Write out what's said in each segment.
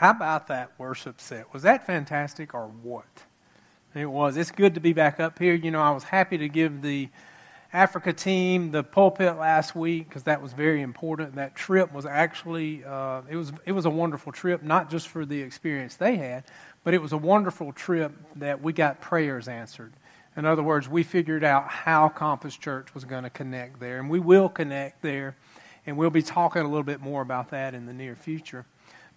How about that worship set? Was that fantastic or what? It was. It's good to be back up here. You know, I was happy to give the Africa team the pulpit last week because that was very important. That trip was actually uh, it was it was a wonderful trip, not just for the experience they had, but it was a wonderful trip that we got prayers answered. In other words, we figured out how Compass Church was going to connect there, and we will connect there, and we'll be talking a little bit more about that in the near future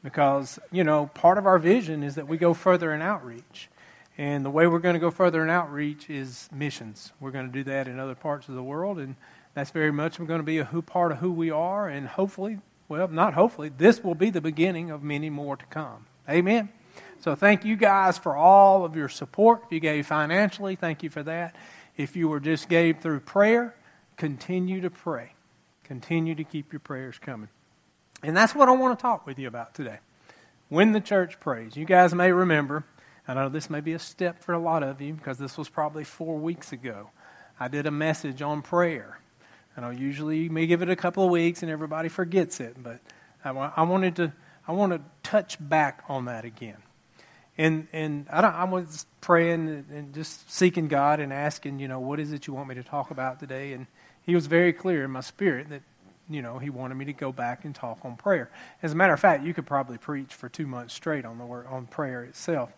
because, you know, part of our vision is that we go further in outreach. And the way we're going to go further in outreach is missions. We're going to do that in other parts of the world, and that's very much going to be a who part of who we are, and hopefully, well, not hopefully, this will be the beginning of many more to come. Amen. So thank you guys for all of your support. If you gave financially, thank you for that. If you were just gave through prayer, continue to pray. Continue to keep your prayers coming. And that's what I want to talk with you about today. When the church prays. You guys may remember, I know this may be a step for a lot of you because this was probably four weeks ago. I did a message on prayer. I usually you may give it a couple of weeks and everybody forgets it, but I, I wanted to I want to touch back on that again. And and I, I was praying and just seeking God and asking, you know, what is it you want me to talk about today? And He was very clear in my spirit that you know, he wanted me to go back and talk on prayer. As a matter of fact, you could probably preach for two months straight on the word, on prayer itself.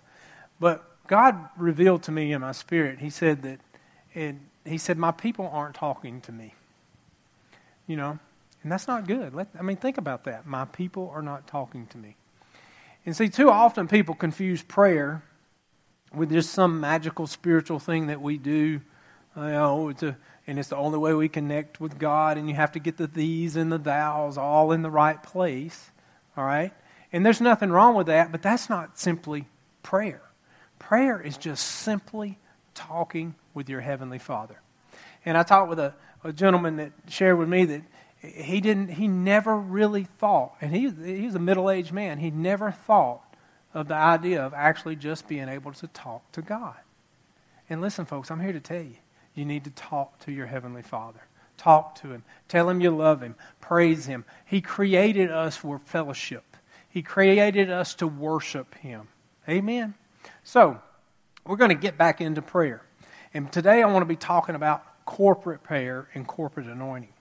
But God revealed to me in my spirit. He said that, and He said, "My people aren't talking to me." You know, and that's not good. Let, I mean, think about that. My people are not talking to me. And see, too often people confuse prayer with just some magical spiritual thing that we do. You know, to and it's the only way we connect with God, and you have to get the thees and the thous all in the right place. All right? And there's nothing wrong with that, but that's not simply prayer. Prayer is just simply talking with your Heavenly Father. And I talked with a, a gentleman that shared with me that he didn't he never really thought, and he, he was a middle aged man, he never thought of the idea of actually just being able to talk to God. And listen, folks, I'm here to tell you you need to talk to your Heavenly Father. Talk to Him. Tell Him you love Him. Praise Him. He created us for fellowship, He created us to worship Him. Amen. So, we're going to get back into prayer. And today I want to be talking about corporate prayer and corporate anointing.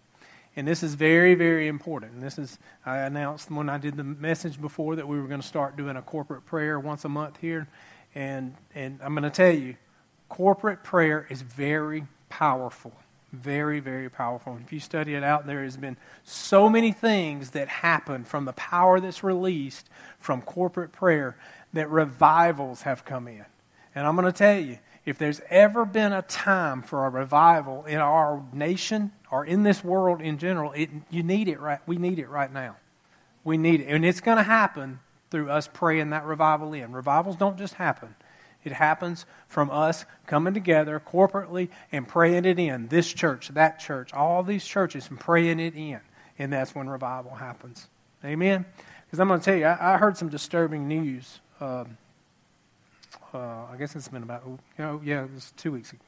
And this is very, very important. And this is, I announced when I did the message before that we were going to start doing a corporate prayer once a month here. And, and I'm going to tell you, corporate prayer is very powerful. Very, very powerful. If you study it out, there has been so many things that happen from the power that's released from corporate prayer that revivals have come in. And I'm going to tell you, if there's ever been a time for a revival in our nation or in this world in general, it, you need it right. We need it right now. We need it, and it's going to happen through us praying that revival in. Revivals don't just happen; it happens from us coming together corporately and praying it in. This church, that church, all these churches, and praying it in. And that's when revival happens. Amen? Because I'm going to tell you, I, I, heard some disturbing news. Um, uh, I guess it's been about, you know, yeah, it was two weeks ago,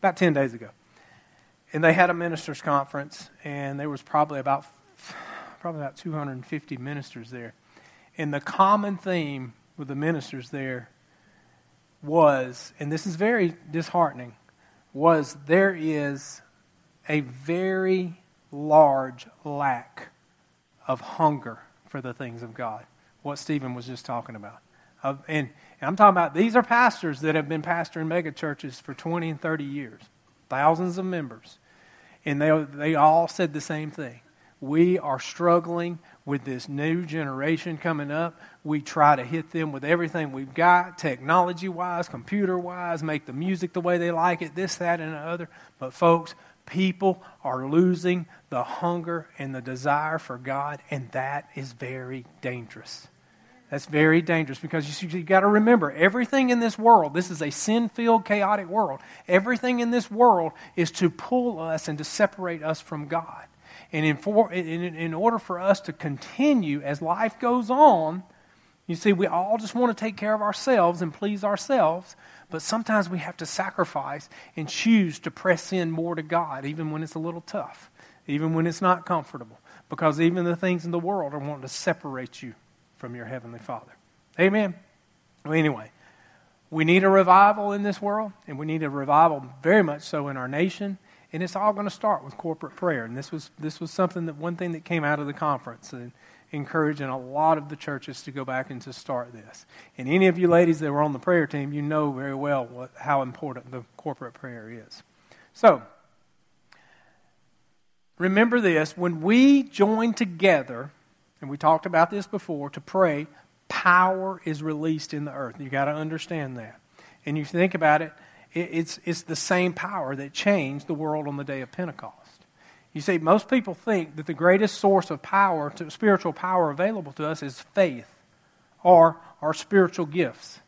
about 10 days ago. And they had a ministers' conference, and there was probably about probably about 250 ministers there. And the common theme with the ministers there was, and this is very disheartening, was there is a very large lack of hunger for the things of God. What Stephen was just talking about. And, and I'm talking about these are pastors that have been pastoring mega churches for 20 and 30 years, thousands of members. And they, they all said the same thing. We are struggling with this new generation coming up. We try to hit them with everything we've got, technology wise, computer wise, make the music the way they like it, this, that, and the other. But, folks, people are losing the hunger and the desire for God, and that is very dangerous. That's very dangerous because you, have got to remember everything in this world, this is a sin filled, chaotic world. Everything in this world is to pull us and to separate us from God. And in, for, in, in order for us to continue as life goes on, you see, we all just want to take care of ourselves and please ourselves, but sometimes we have to sacrifice and choose to press in more to God, even when it's a little tough, even when it's not comfortable, because even the things in the world are wanting to separate you from your Heavenly Father. Amen. Well, anyway, we need a revival in this world, and we need a revival very much so in our nation. And it's all going to start with corporate prayer. And this was, this was something that one thing that came out of the conference and encouraging a lot of the churches to go back and to start this. And any of you ladies that were on the prayer team, you know very well what, how important the corporate prayer is. So, remember this when we join together, and we talked about this before, to pray, power is released in the earth. You've got to understand that. And you think about it, it's, it's the same power that changed the world on the day of Pentecost. You see, most people think that the greatest source of power, to, spiritual power available to us, is faith or our spiritual gifts.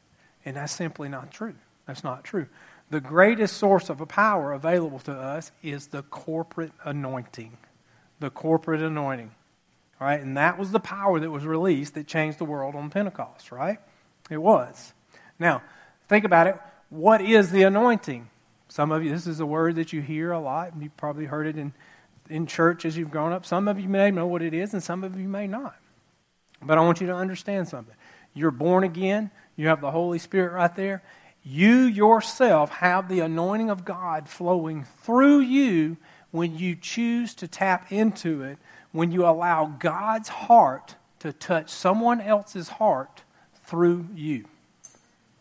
And that's simply not true. That's not true. The greatest source of power available to us is the corporate anointing. The corporate anointing. Right? And that was the power that was released that changed the world on Pentecost, right? It was. Now, think about it. What is the anointing? Some of you, this is a word that you hear a lot. And You've probably heard it in, in church as you've grown up. Some of you may know what it is, and some of you may not. But I want you to understand something. You're born again, you have the Holy Spirit right there. You yourself have the anointing of God flowing through you when you choose to tap into it, when you allow God's heart to touch someone else's heart through you.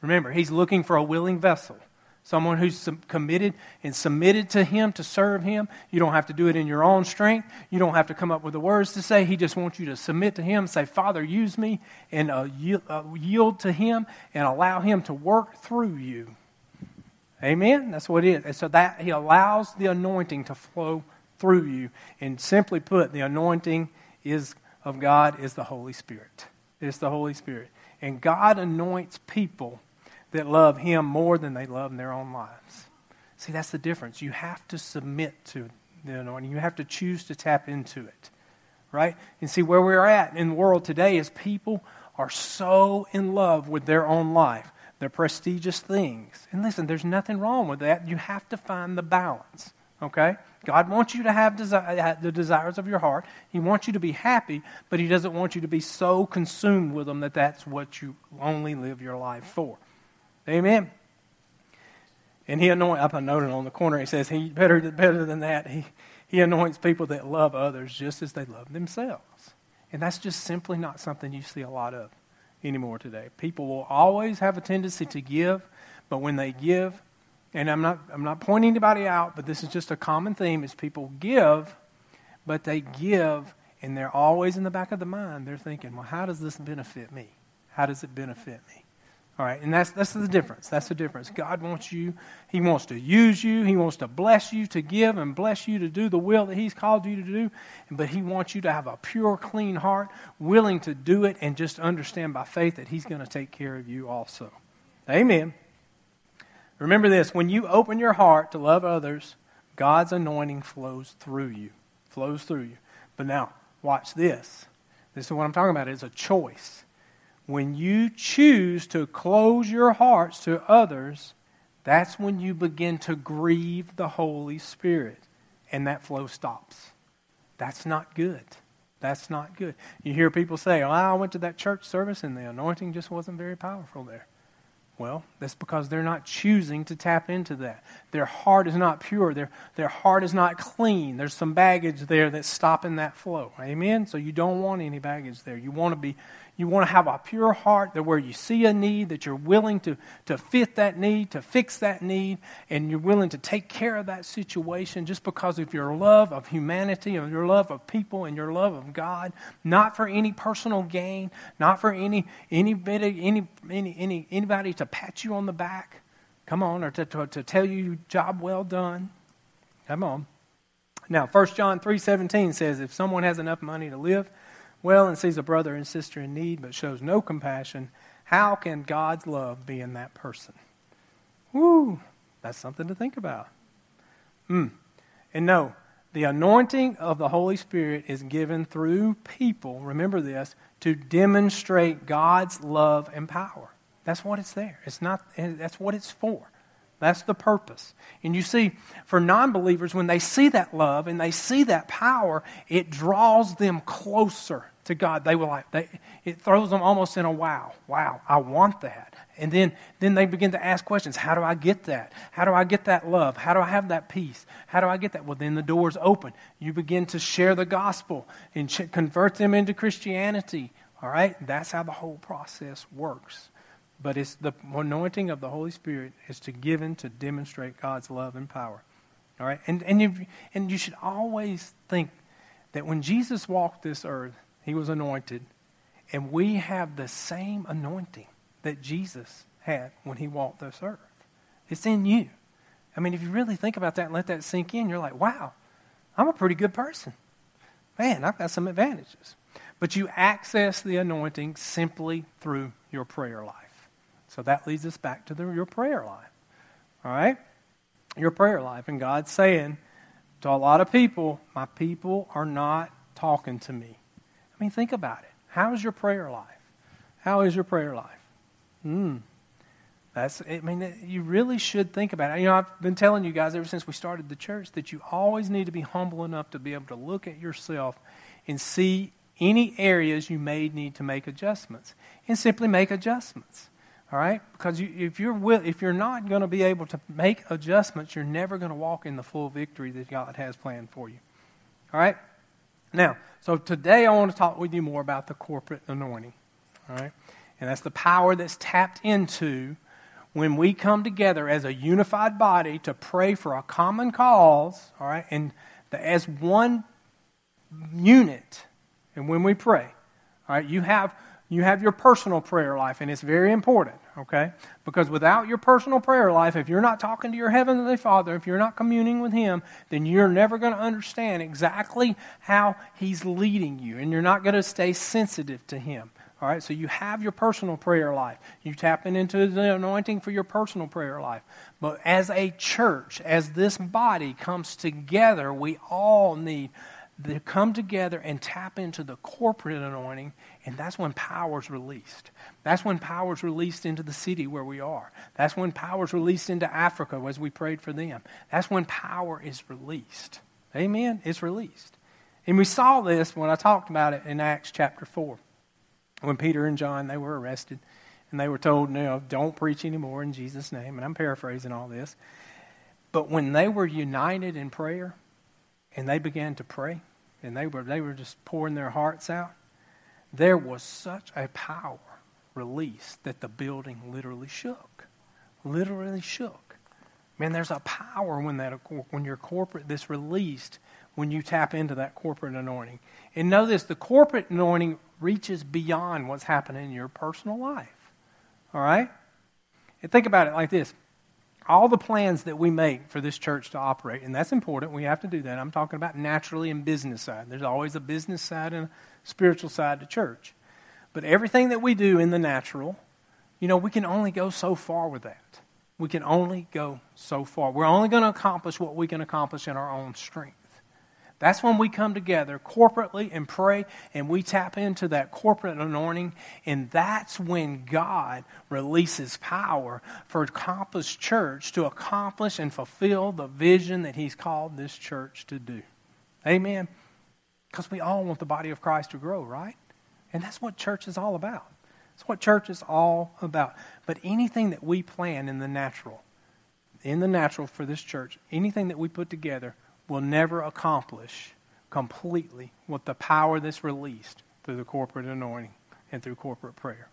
Remember, he's looking for a willing vessel, someone who's committed and submitted to him to serve him. You don't have to do it in your own strength. You don't have to come up with the words to say. He just wants you to submit to him, say, Father, use me, and uh, yield, uh, yield to him and allow him to work through you. Amen? That's what it is. And so that he allows the anointing to flow through you. And simply put, the anointing is of God is the Holy Spirit. It's the Holy Spirit. And God anoints people that love Him more than they love their own lives. See, that's the difference. You have to submit to the anointing, you have to choose to tap into it. Right? And see, where we're at in the world today is people are so in love with their own life, their prestigious things. And listen, there's nothing wrong with that. You have to find the balance. Okay? God wants you to have desi- the desires of your heart. He wants you to be happy, but He doesn't want you to be so consumed with them that that's what you only live your life for. Amen. And he anoints, up a note on the corner, he says, he better, better than that, he, he anoints people that love others just as they love themselves. And that's just simply not something you see a lot of anymore today. People will always have a tendency to give, but when they give, and I'm not, I'm not pointing anybody out, but this is just a common theme, is people give, but they give, and they're always in the back of the mind, they're thinking, well, how does this benefit me? How does it benefit me? All right, and that's, that's the difference. That's the difference. God wants you, He wants to use you, He wants to bless you to give and bless you to do the will that He's called you to do. But He wants you to have a pure, clean heart, willing to do it, and just understand by faith that He's going to take care of you also. Amen. Remember this when you open your heart to love others, God's anointing flows through you. Flows through you. But now, watch this. This is what I'm talking about. It's a choice. When you choose to close your hearts to others, that's when you begin to grieve the Holy Spirit and that flow stops. That's not good. That's not good. You hear people say, oh, I went to that church service and the anointing just wasn't very powerful there. Well, that's because they're not choosing to tap into that. Their heart is not pure. Their, their heart is not clean. There's some baggage there that's stopping that flow. Amen? So you don't want any baggage there. You want to be you want to have a pure heart that where you see a need, that you're willing to, to fit that need, to fix that need, and you're willing to take care of that situation just because of your love of humanity, of your love of people, and your love of God, not for any personal gain, not for any, any, any, any, any anybody to pat you on the back. Come on, or to, to, to tell you job well done. Come on. Now, 1 John 3.17 says, if someone has enough money to live, well and sees a brother and sister in need but shows no compassion, how can God's love be in that person? Woo, that's something to think about. Mm. And no, the anointing of the Holy Spirit is given through people, remember this, to demonstrate God's love and power. That's what it's there. It's not that's what it's for. That's the purpose. And you see, for non believers, when they see that love and they see that power, it draws them closer to God, they were like, they, it throws them almost in a wow. Wow, I want that. And then, then they begin to ask questions. How do I get that? How do I get that love? How do I have that peace? How do I get that? Well, then the door's open. You begin to share the gospel and ch- convert them into Christianity. All right? That's how the whole process works. But it's the anointing of the Holy Spirit is to given to demonstrate God's love and power. All right? And, and, you, and you should always think that when Jesus walked this earth, he was anointed, and we have the same anointing that Jesus had when he walked this earth. It's in you. I mean, if you really think about that and let that sink in, you're like, wow, I'm a pretty good person. Man, I've got some advantages. But you access the anointing simply through your prayer life. So that leads us back to the, your prayer life. All right? Your prayer life. And God's saying to a lot of people, my people are not talking to me. I mean, think about it. How is your prayer life? How is your prayer life? Hmm. That's, I mean, you really should think about it. You know, I've been telling you guys ever since we started the church that you always need to be humble enough to be able to look at yourself and see any areas you may need to make adjustments and simply make adjustments. All right? Because you, if, you're will, if you're not going to be able to make adjustments, you're never going to walk in the full victory that God has planned for you. All right? Now, so today I want to talk with you more about the corporate anointing. All right? And that's the power that's tapped into when we come together as a unified body to pray for a common cause, all right, and the, as one unit. And when we pray, all right, you have you have your personal prayer life, and it's very important, okay? Because without your personal prayer life, if you're not talking to your Heavenly Father, if you're not communing with Him, then you're never going to understand exactly how He's leading you, and you're not going to stay sensitive to Him. All right, so you have your personal prayer life. You tapping into the anointing for your personal prayer life. But as a church, as this body comes together, we all need to come together and tap into the corporate anointing, and that's when power is released. That's when power is released into the city where we are. That's when power is released into Africa as we prayed for them. That's when power is released. Amen? It's released. And we saw this when I talked about it in Acts chapter 4 when Peter and John they were arrested and they were told, "No, don't preach anymore in Jesus' name." And I'm paraphrasing all this. But when they were united in prayer and they began to pray and they were they were just pouring their hearts out, there was such a power released that the building literally shook. Literally shook. Man, there's a power when that when your corporate this released when you tap into that corporate anointing. And know this, the corporate anointing reaches beyond what's happening in your personal life. All right? And think about it like this all the plans that we make for this church to operate, and that's important, we have to do that. I'm talking about naturally and business side. There's always a business side and a spiritual side to church. But everything that we do in the natural, you know, we can only go so far with that. We can only go so far. We're only going to accomplish what we can accomplish in our own strength. That's when we come together corporately and pray and we tap into that corporate anointing. And that's when God releases power for Compass Church to accomplish and fulfill the vision that He's called this church to do. Amen? Because we all want the body of Christ to grow, right? And that's what church is all about. That's what church is all about. But anything that we plan in the natural, in the natural for this church, anything that we put together, will never accomplish completely what the power that's released through the corporate anointing and through corporate prayer.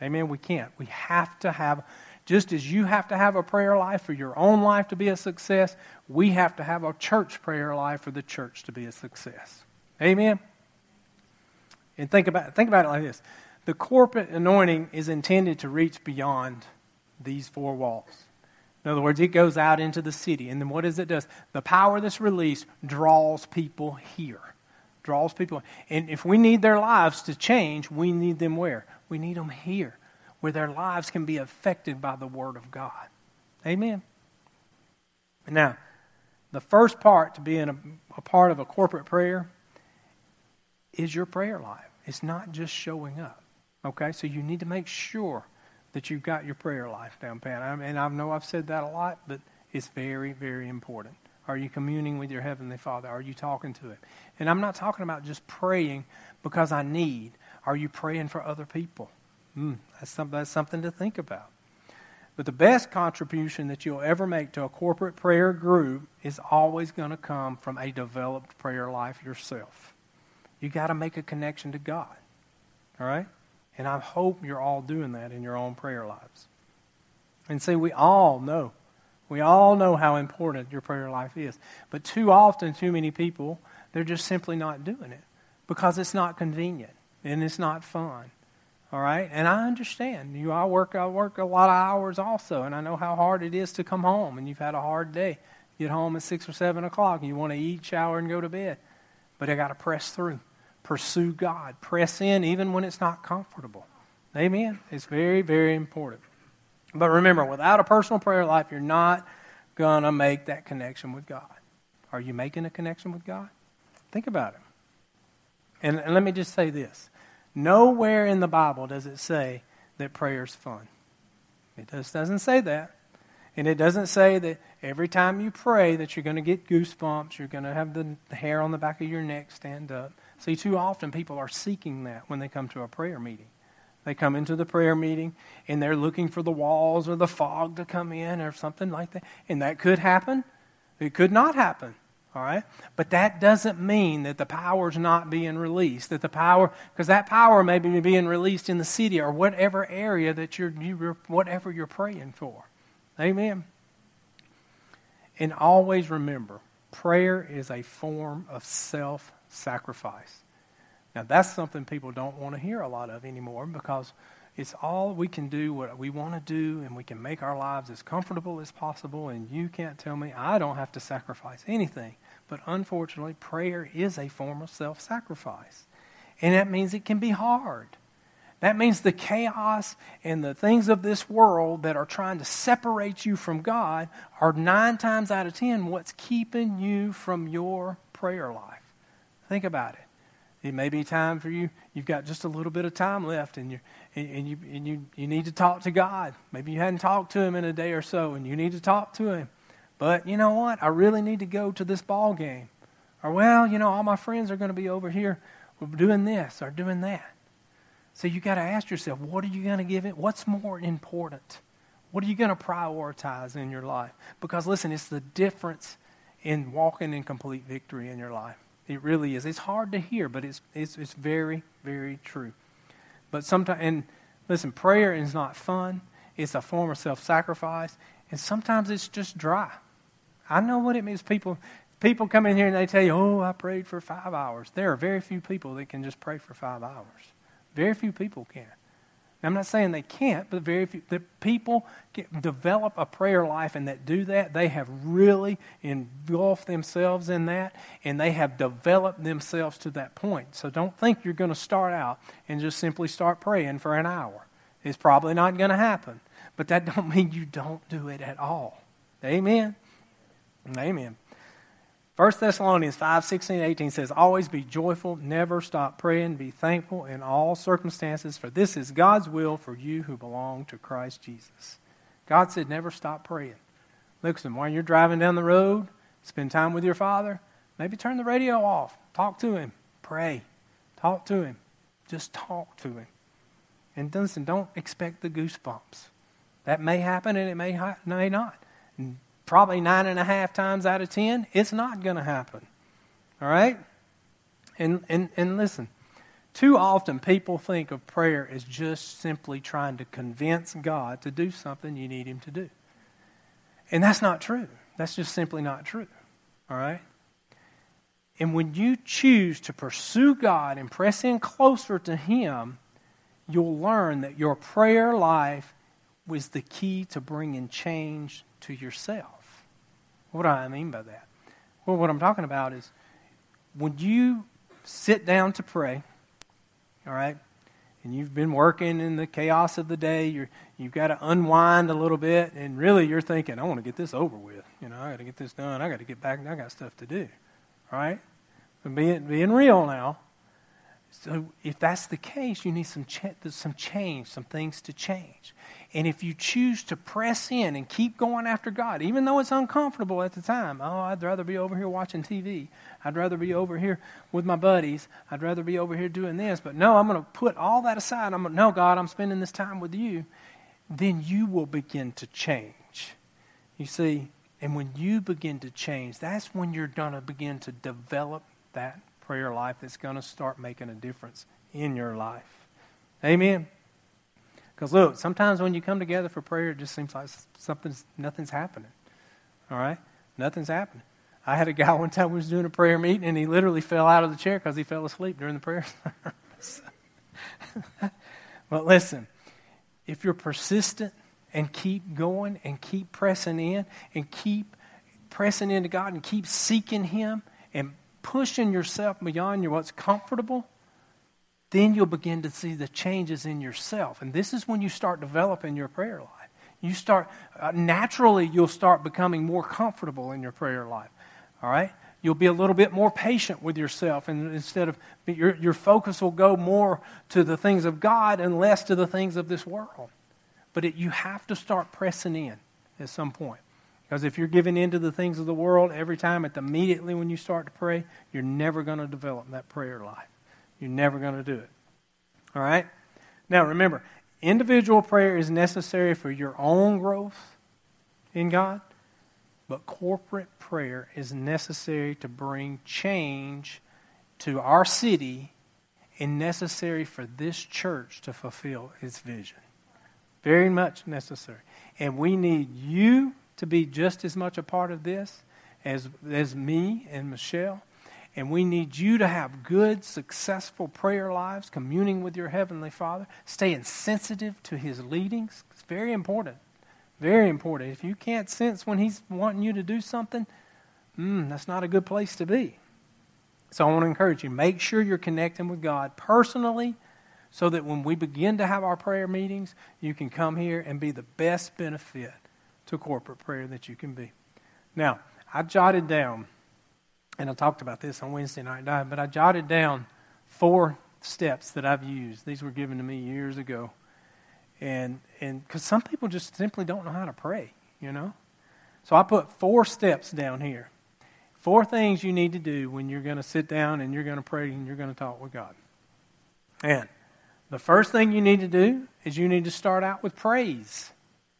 Amen. We can't. We have to have, just as you have to have a prayer life for your own life to be a success, we have to have a church prayer life for the church to be a success. Amen. And think about think about it like this: the corporate anointing is intended to reach beyond these four walls. In other words, it goes out into the city. And then what does it does? The power that's released draws people here. Draws people. And if we need their lives to change, we need them where? We need them here, where their lives can be affected by the Word of God. Amen. Now, the first part to being a, a part of a corporate prayer is your prayer life. It's not just showing up. Okay? So you need to make sure that you've got your prayer life down pat. Mean, I know I've said that a lot, but it's very, very important. Are you communing with your Heavenly Father? Are you talking to Him? And I'm not talking about just praying because I need. Are you praying for other people? Mm, that's, some, that's something to think about. But the best contribution that you'll ever make to a corporate prayer group is always going to come from a developed prayer life yourself. You got to make a connection to God. All right? And I hope you're all doing that in your own prayer lives. And see, we all know. We all know how important your prayer life is. But too often, too many people, they're just simply not doing it because it's not convenient and it's not fun. All right? And I understand. You I work I work a lot of hours also, and I know how hard it is to come home and you've had a hard day. Get home at six or seven o'clock and you want to eat, shower, and go to bed. But I gotta press through. Pursue God. Press in even when it's not comfortable. Amen. It's very, very important. But remember, without a personal prayer life, you're not gonna make that connection with God. Are you making a connection with God? Think about it. And, and let me just say this Nowhere in the Bible does it say that prayer is fun. It just doesn't say that. And it doesn't say that every time you pray that you're going to get goosebumps, you're going to have the hair on the back of your neck stand up. See, too often people are seeking that when they come to a prayer meeting. They come into the prayer meeting and they're looking for the walls or the fog to come in or something like that. And that could happen. It could not happen. All right? But that doesn't mean that the power's not being released. That the power, because that power may be being released in the city or whatever area that you're, you, whatever you're praying for. Amen? And always remember, prayer is a form of self sacrifice. Now, that's something people don't want to hear a lot of anymore because it's all we can do what we want to do, and we can make our lives as comfortable as possible. And you can't tell me I don't have to sacrifice anything. But unfortunately, prayer is a form of self sacrifice. And that means it can be hard. That means the chaos and the things of this world that are trying to separate you from God are nine times out of ten what's keeping you from your prayer life. Think about it. It may be time for you. You've got just a little bit of time left, and you and you and you you need to talk to God. Maybe you hadn't talked to Him in a day or so, and you need to talk to Him. But you know what? I really need to go to this ball game. Or, well, you know, all my friends are going to be over here doing this or doing that. So you got to ask yourself, what are you going to give it? What's more important? What are you going to prioritize in your life? Because listen, it's the difference in walking in complete victory in your life. It really is. It's hard to hear, but it's it's it's very very true. But sometimes, and listen, prayer is not fun. It's a form of self-sacrifice, and sometimes it's just dry. I know what it means. People, people come in here and they tell you, oh, I prayed for five hours. There are very few people that can just pray for five hours. Very few people can. I'm not saying they can't, but very few. The people develop a prayer life and that do that, they have really engulfed themselves in that and they have developed themselves to that point. So don't think you're going to start out and just simply start praying for an hour. It's probably not going to happen. But that don't mean you don't do it at all. Amen. Amen. 1 Thessalonians 5 16 18 says, Always be joyful, never stop praying, be thankful in all circumstances, for this is God's will for you who belong to Christ Jesus. God said, Never stop praying. Listen, while you're driving down the road, spend time with your Father, maybe turn the radio off, talk to Him, pray, talk to Him, just talk to Him. And listen, don't expect the goosebumps. That may happen and it may, may not. And probably nine and a half times out of ten, it's not going to happen. All right? And, and, and listen, too often people think of prayer as just simply trying to convince God to do something you need Him to do. And that's not true. That's just simply not true. All right? And when you choose to pursue God and press in closer to Him, you'll learn that your prayer life was the key to bringing change to yourself. What do I mean by that? Well, what I'm talking about is when you sit down to pray, all right, and you've been working in the chaos of the day, you're, you've got to unwind a little bit, and really you're thinking, I want to get this over with. You know, I got to get this done. I got to get back, I got stuff to do. All right? But being, being real now, So if that's the case, you need some, ch- some change, some things to change. And if you choose to press in and keep going after God, even though it's uncomfortable at the time, oh, I'd rather be over here watching TV. I'd rather be over here with my buddies. I'd rather be over here doing this. But no, I'm going to put all that aside. I'm to, no, God, I'm spending this time with you. Then you will begin to change. You see, and when you begin to change, that's when you're going to begin to develop that prayer life that's going to start making a difference in your life. Amen. Because look, sometimes when you come together for prayer, it just seems like something's nothing's happening. All right, nothing's happening. I had a guy one time who was doing a prayer meeting, and he literally fell out of the chair because he fell asleep during the prayer but listen, if you're persistent and keep going and keep pressing in and keep pressing into God and keep seeking Him and pushing yourself beyond your what's comfortable, then you'll begin to see the changes in yourself. And this is when you start developing your prayer life. You start, uh, naturally, you'll start becoming more comfortable in your prayer life. All right? You'll be a little bit more patient with yourself, and instead of your, your focus will go more to the things of God and less to the things of this world. But it, you have to start pressing in at some point. Because if you're giving in to the things of the world every time, at immediately when you start to pray, you're never going to develop that prayer life. You're never going to do it. All right? Now, remember, individual prayer is necessary for your own growth in God, but corporate prayer is necessary to bring change to our city and necessary for this church to fulfill its vision. Very much necessary. And we need you to be just as much a part of this as, as me and Michelle and we need you to have good, successful prayer lives, communing with your Heavenly Father, staying sensitive to His leadings. It's very important. Very important. If you can't sense when He's wanting you to do something, mm, that's not a good place to be. So I want to encourage you make sure you're connecting with God personally so that when we begin to have our prayer meetings, you can come here and be the best benefit to corporate prayer that you can be. Now, I jotted down and I talked about this on Wednesday night, but I jotted down four steps that I've used. These were given to me years ago. And and because some people just simply don't know how to pray, you know? So I put four steps down here. Four things you need to do when you're going to sit down and you're going to pray and you're going to talk with God. And the first thing you need to do is you need to start out with praise.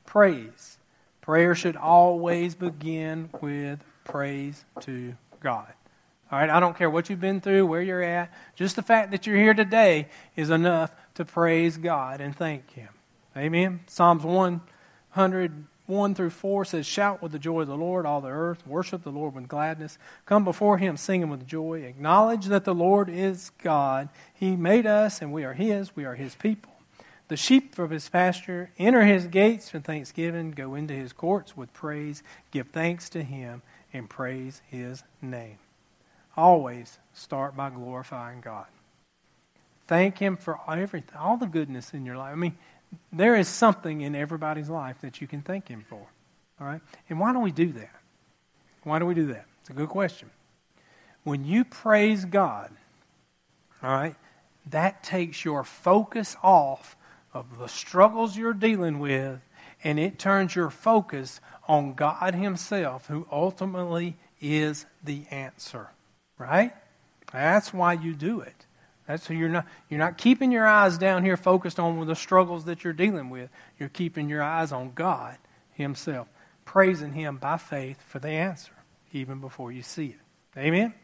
Praise. Prayer should always begin with praise to God. All right, I don't care what you've been through, where you're at. Just the fact that you're here today is enough to praise God and thank Him. Amen. Psalms 101 through 4 says, Shout with the joy of the Lord, all the earth. Worship the Lord with gladness. Come before Him singing with joy. Acknowledge that the Lord is God. He made us, and we are His. We are His people. The sheep of His pasture enter His gates with thanksgiving. Go into His courts with praise. Give thanks to Him and praise his name. Always start by glorifying God. Thank him for everything, all the goodness in your life. I mean, there is something in everybody's life that you can thank him for. All right? And why don't we do that? Why do we do that? It's a good question. When you praise God, all right, that takes your focus off of the struggles you're dealing with and it turns your focus on God Himself, who ultimately is the answer. Right? That's why you do it. That's so you're not you're not keeping your eyes down here focused on the struggles that you're dealing with. You're keeping your eyes on God Himself, praising Him by faith for the answer, even before you see it. Amen.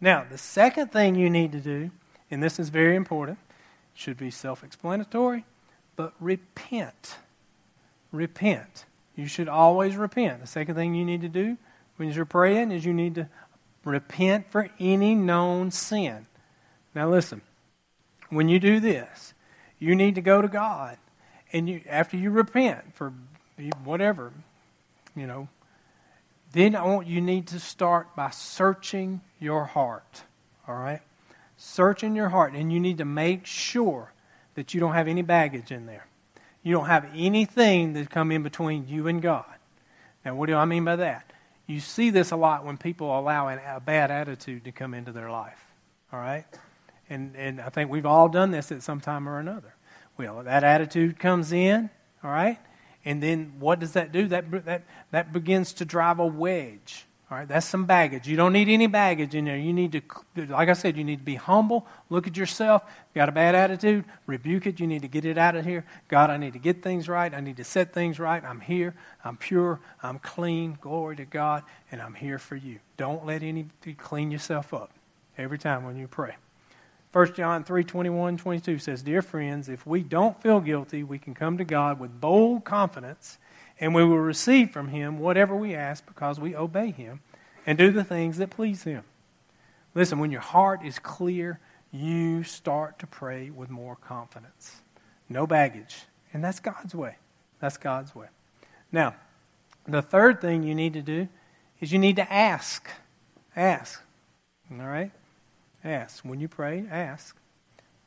Now, the second thing you need to do, and this is very important, should be self-explanatory, but repent. Repent. You should always repent. The second thing you need to do when you're praying is you need to repent for any known sin. Now listen, when you do this, you need to go to God and you after you repent for whatever, you know, then I want you need to start by searching your heart. All right? Searching your heart and you need to make sure that you don't have any baggage in there. You don't have anything that come in between you and God. Now, what do I mean by that? You see this a lot when people allow a bad attitude to come into their life. All right? And, and I think we've all done this at some time or another. Well, that attitude comes in, all right? And then what does that do? That, that, that begins to drive a wedge. All right, that's some baggage. You don't need any baggage in there. You need to, like I said, you need to be humble. Look at yourself. You got a bad attitude, rebuke it. You need to get it out of here. God, I need to get things right. I need to set things right. I'm here. I'm pure. I'm clean. Glory to God. And I'm here for you. Don't let any clean yourself up every time when you pray. 1 John 3 21, 22 says, Dear friends, if we don't feel guilty, we can come to God with bold confidence, and we will receive from Him whatever we ask because we obey Him and do the things that please Him. Listen, when your heart is clear, you start to pray with more confidence. No baggage. And that's God's way. That's God's way. Now, the third thing you need to do is you need to ask. Ask. All right? Ask. When you pray, ask.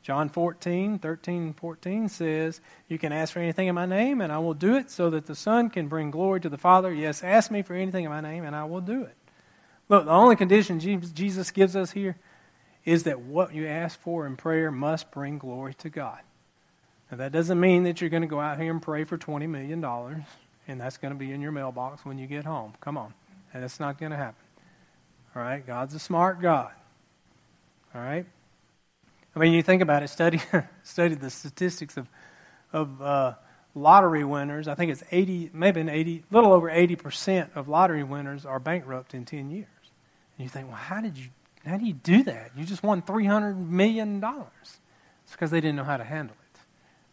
John 14, 13, 14 says, You can ask for anything in my name, and I will do it so that the Son can bring glory to the Father. Yes, ask me for anything in my name, and I will do it. Look, the only condition Jesus gives us here is that what you ask for in prayer must bring glory to God. Now, that doesn't mean that you're going to go out here and pray for $20 million, and that's going to be in your mailbox when you get home. Come on. And it's not going to happen. All right? God's a smart God. All right? I mean, you think about it, study, study the statistics of, of uh, lottery winners. I think it's 80, maybe an 80, little over 80% of lottery winners are bankrupt in 10 years. And you think, well, how did you, how do you do that? You just won $300 million. It's because they didn't know how to handle it.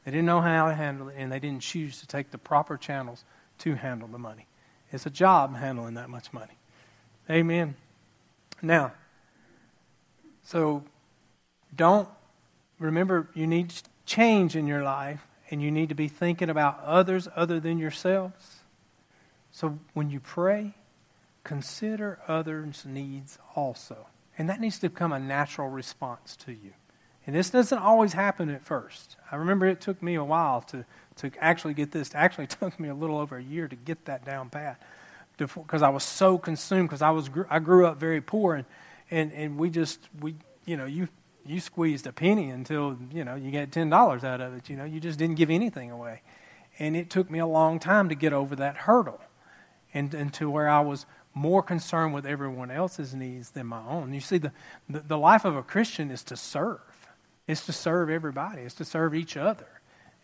They didn't know how to handle it, and they didn't choose to take the proper channels to handle the money. It's a job handling that much money. Amen. Now, so don't remember you need change in your life and you need to be thinking about others other than yourselves. So when you pray, consider others' needs also. And that needs to become a natural response to you. And this doesn't always happen at first. I remember it took me a while to, to actually get this. It actually took me a little over a year to get that down pat because I was so consumed because I was I grew up very poor and and and we just we you know you you squeezed a penny until you know you get ten dollars out of it. You know you just didn't give anything away, and it took me a long time to get over that hurdle, and and to where I was more concerned with everyone else's needs than my own. You see, the, the, the life of a Christian is to serve. It's to serve everybody. It's to serve each other.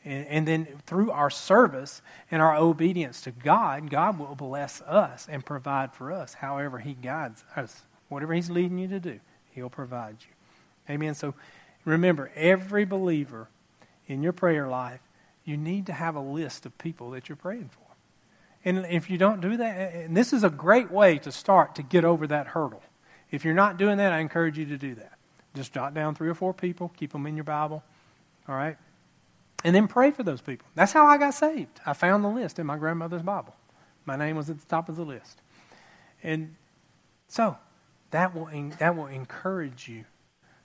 And, and then through our service and our obedience to God, God will bless us and provide for us however He guides us. Whatever He's leading you to do, He'll provide you. Amen. So remember, every believer in your prayer life, you need to have a list of people that you're praying for. And if you don't do that, and this is a great way to start to get over that hurdle. If you're not doing that, I encourage you to do that. Just jot down three or four people, keep them in your Bible. All right? And then pray for those people. That's how I got saved. I found the list in my grandmother's Bible. My name was at the top of the list. And so, that will, that will encourage you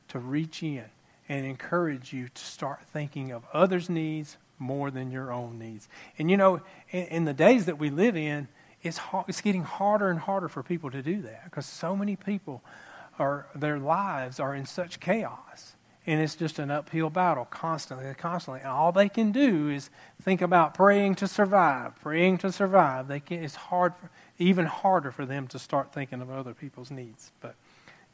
to reach in and encourage you to start thinking of others' needs more than your own needs. And you know, in, in the days that we live in, it's, hard, it's getting harder and harder for people to do that because so many people are their lives are in such chaos and it's just an uphill battle constantly constantly and all they can do is think about praying to survive praying to survive they can, it's hard for, even harder for them to start thinking of other people's needs. But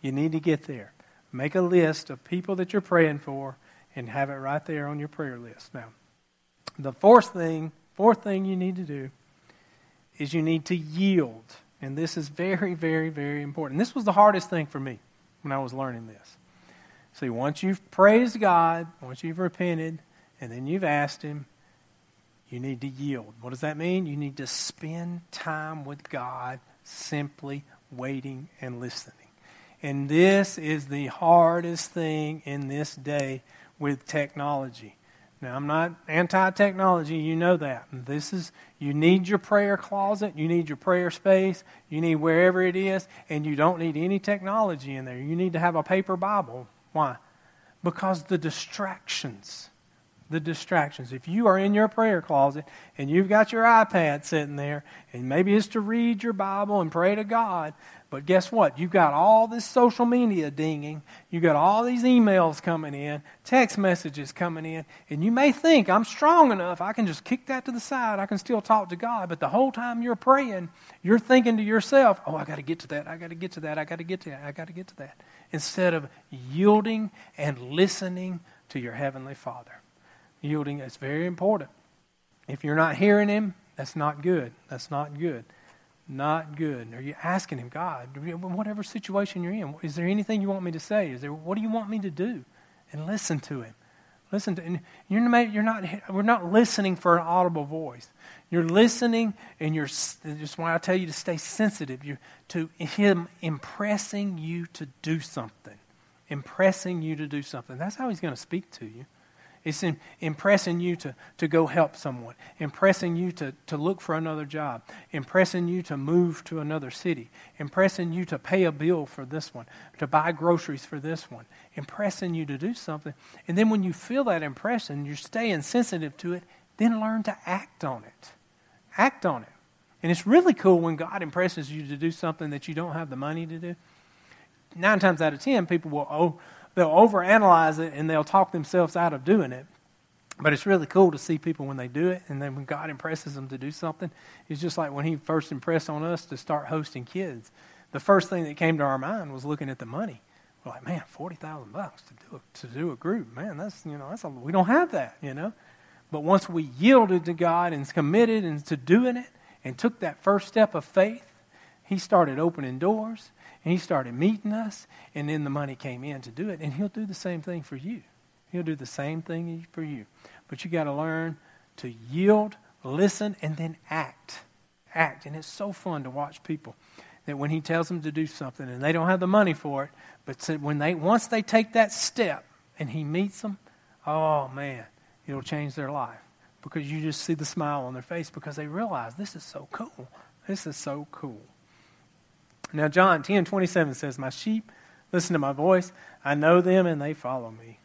you need to get there. Make a list of people that you're praying for and have it right there on your prayer list. Now, the fourth thing, fourth thing you need to do is you need to yield. And this is very, very, very important. This was the hardest thing for me when I was learning this. See, once you've praised God, once you've repented, and then you've asked Him, you need to yield. What does that mean? You need to spend time with God simply waiting and listening. And this is the hardest thing in this day with technology. Now, I'm not anti technology, you know that. This is, you need your prayer closet, you need your prayer space, you need wherever it is, and you don't need any technology in there. You need to have a paper Bible. Why? Because the distractions the distractions. If you are in your prayer closet and you've got your iPad sitting there, and maybe it's to read your Bible and pray to God, but guess what? You've got all this social media dinging. You've got all these emails coming in, text messages coming in, and you may think, I'm strong enough, I can just kick that to the side. I can still talk to God. But the whole time you're praying, you're thinking to yourself, oh, I got to get to that. I got to get to that. I got to get to that. I got to get to that. Instead of yielding and listening to your Heavenly Father. Yielding is very important. If you're not hearing Him, that's not good. That's not good not good? Are you asking him, God, whatever situation you're in, is there anything you want me to say? Is there what do you want me to do? And listen to him. Listen to and you're you're not we're not listening for an audible voice. You're listening and you're just why I tell you to stay sensitive you to him impressing you to do something. Impressing you to do something. That's how he's going to speak to you. It's in, impressing you to, to go help someone, impressing you to, to look for another job, impressing you to move to another city, impressing you to pay a bill for this one, to buy groceries for this one, impressing you to do something. And then when you feel that impression, you're staying sensitive to it, then learn to act on it. Act on it. And it's really cool when God impresses you to do something that you don't have the money to do. Nine times out of ten, people will, oh, they'll overanalyze it and they'll talk themselves out of doing it. But it's really cool to see people when they do it, and then when God impresses them to do something, it's just like when He first impressed on us to start hosting kids. The first thing that came to our mind was looking at the money. We're like, man, forty thousand bucks to do a, to do a group, man, that's you know that's a, we don't have that, you know. But once we yielded to God and committed and to doing it, and took that first step of faith, He started opening doors. And he started meeting us, and then the money came in to do it. And he'll do the same thing for you. He'll do the same thing for you. But you got to learn to yield, listen, and then act. Act. And it's so fun to watch people that when he tells them to do something and they don't have the money for it, but when they once they take that step and he meets them, oh man, it'll change their life because you just see the smile on their face because they realize this is so cool. This is so cool. Now, John 10 27 says, My sheep listen to my voice. I know them and they follow me.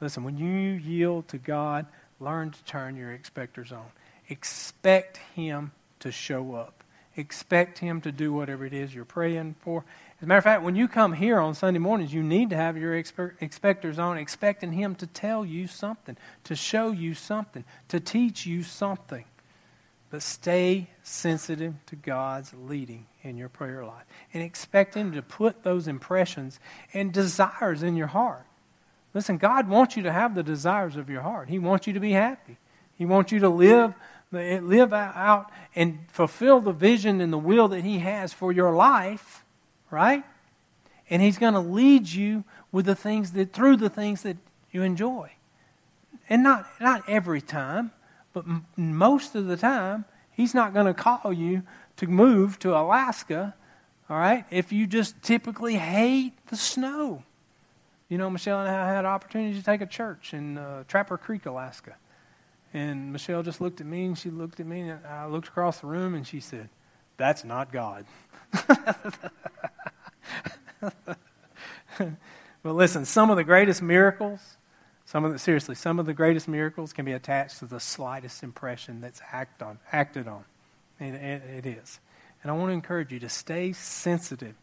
Listen, when you yield to God, learn to turn your expectors on. Expect Him to show up. Expect Him to do whatever it is you're praying for. As a matter of fact, when you come here on Sunday mornings, you need to have your expectors on, expecting Him to tell you something, to show you something, to teach you something. But stay sensitive to God's leading in your prayer life and expect Him to put those impressions and desires in your heart. Listen, God wants you to have the desires of your heart. He wants you to be happy. He wants you to live, live out and fulfill the vision and the will that He has for your life, right? And He's going to lead you with the things that through the things that you enjoy. And not not every time, but m- most of the time, He's not going to call you to move to Alaska, all right, if you just typically hate the snow. You know, Michelle and I had an opportunity to take a church in uh, Trapper Creek, Alaska. And Michelle just looked at me and she looked at me and I looked across the room and she said, That's not God. but listen, some of the greatest miracles some of the, seriously, some of the greatest miracles can be attached to the slightest impression that's act on, acted on. It, it, it is. And I want to encourage you to stay sensitive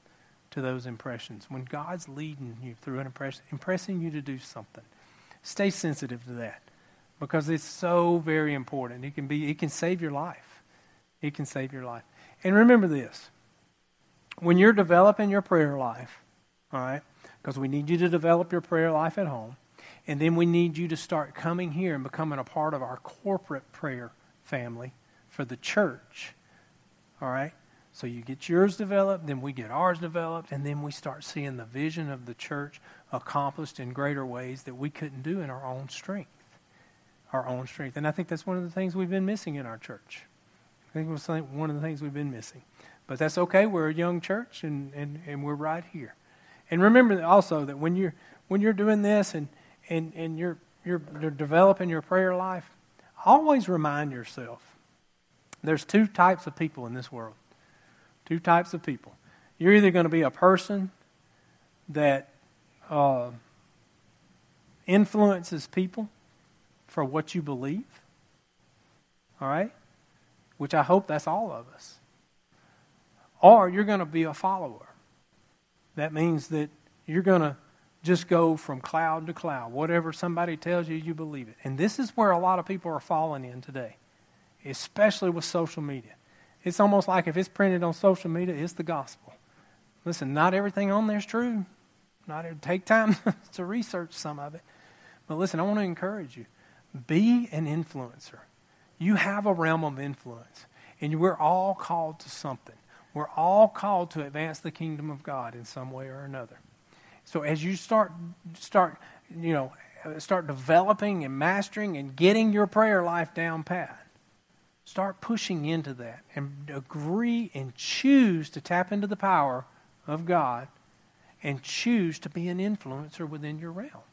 to those impressions. When God's leading you through an impression, impressing you to do something, stay sensitive to that because it's so very important. It can be, it can save your life. It can save your life. And remember this: when you're developing your prayer life, all right, because we need you to develop your prayer life at home. And then we need you to start coming here and becoming a part of our corporate prayer family for the church. All right? So you get yours developed, then we get ours developed, and then we start seeing the vision of the church accomplished in greater ways that we couldn't do in our own strength. Our own strength. And I think that's one of the things we've been missing in our church. I think it was one of the things we've been missing. But that's okay. We're a young church, and, and, and we're right here. And remember also that when you're, when you're doing this and – and, and you're, you're, you're developing your prayer life, always remind yourself there's two types of people in this world. Two types of people. You're either going to be a person that uh, influences people for what you believe. All right? Which I hope that's all of us. Or you're going to be a follower. That means that you're going to just go from cloud to cloud. Whatever somebody tells you, you believe it. And this is where a lot of people are falling in today, especially with social media. It's almost like if it's printed on social media, it's the gospel. Listen, not everything on there is true. Not take time to research some of it. But listen, I want to encourage you. Be an influencer. You have a realm of influence, and we're all called to something. We're all called to advance the kingdom of God in some way or another. So as you start start you know start developing and mastering and getting your prayer life down pat, start pushing into that and agree and choose to tap into the power of God and choose to be an influencer within your realm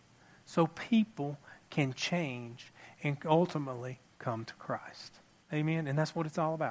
so people can change and ultimately come to Christ. Amen. And that's what it's all about.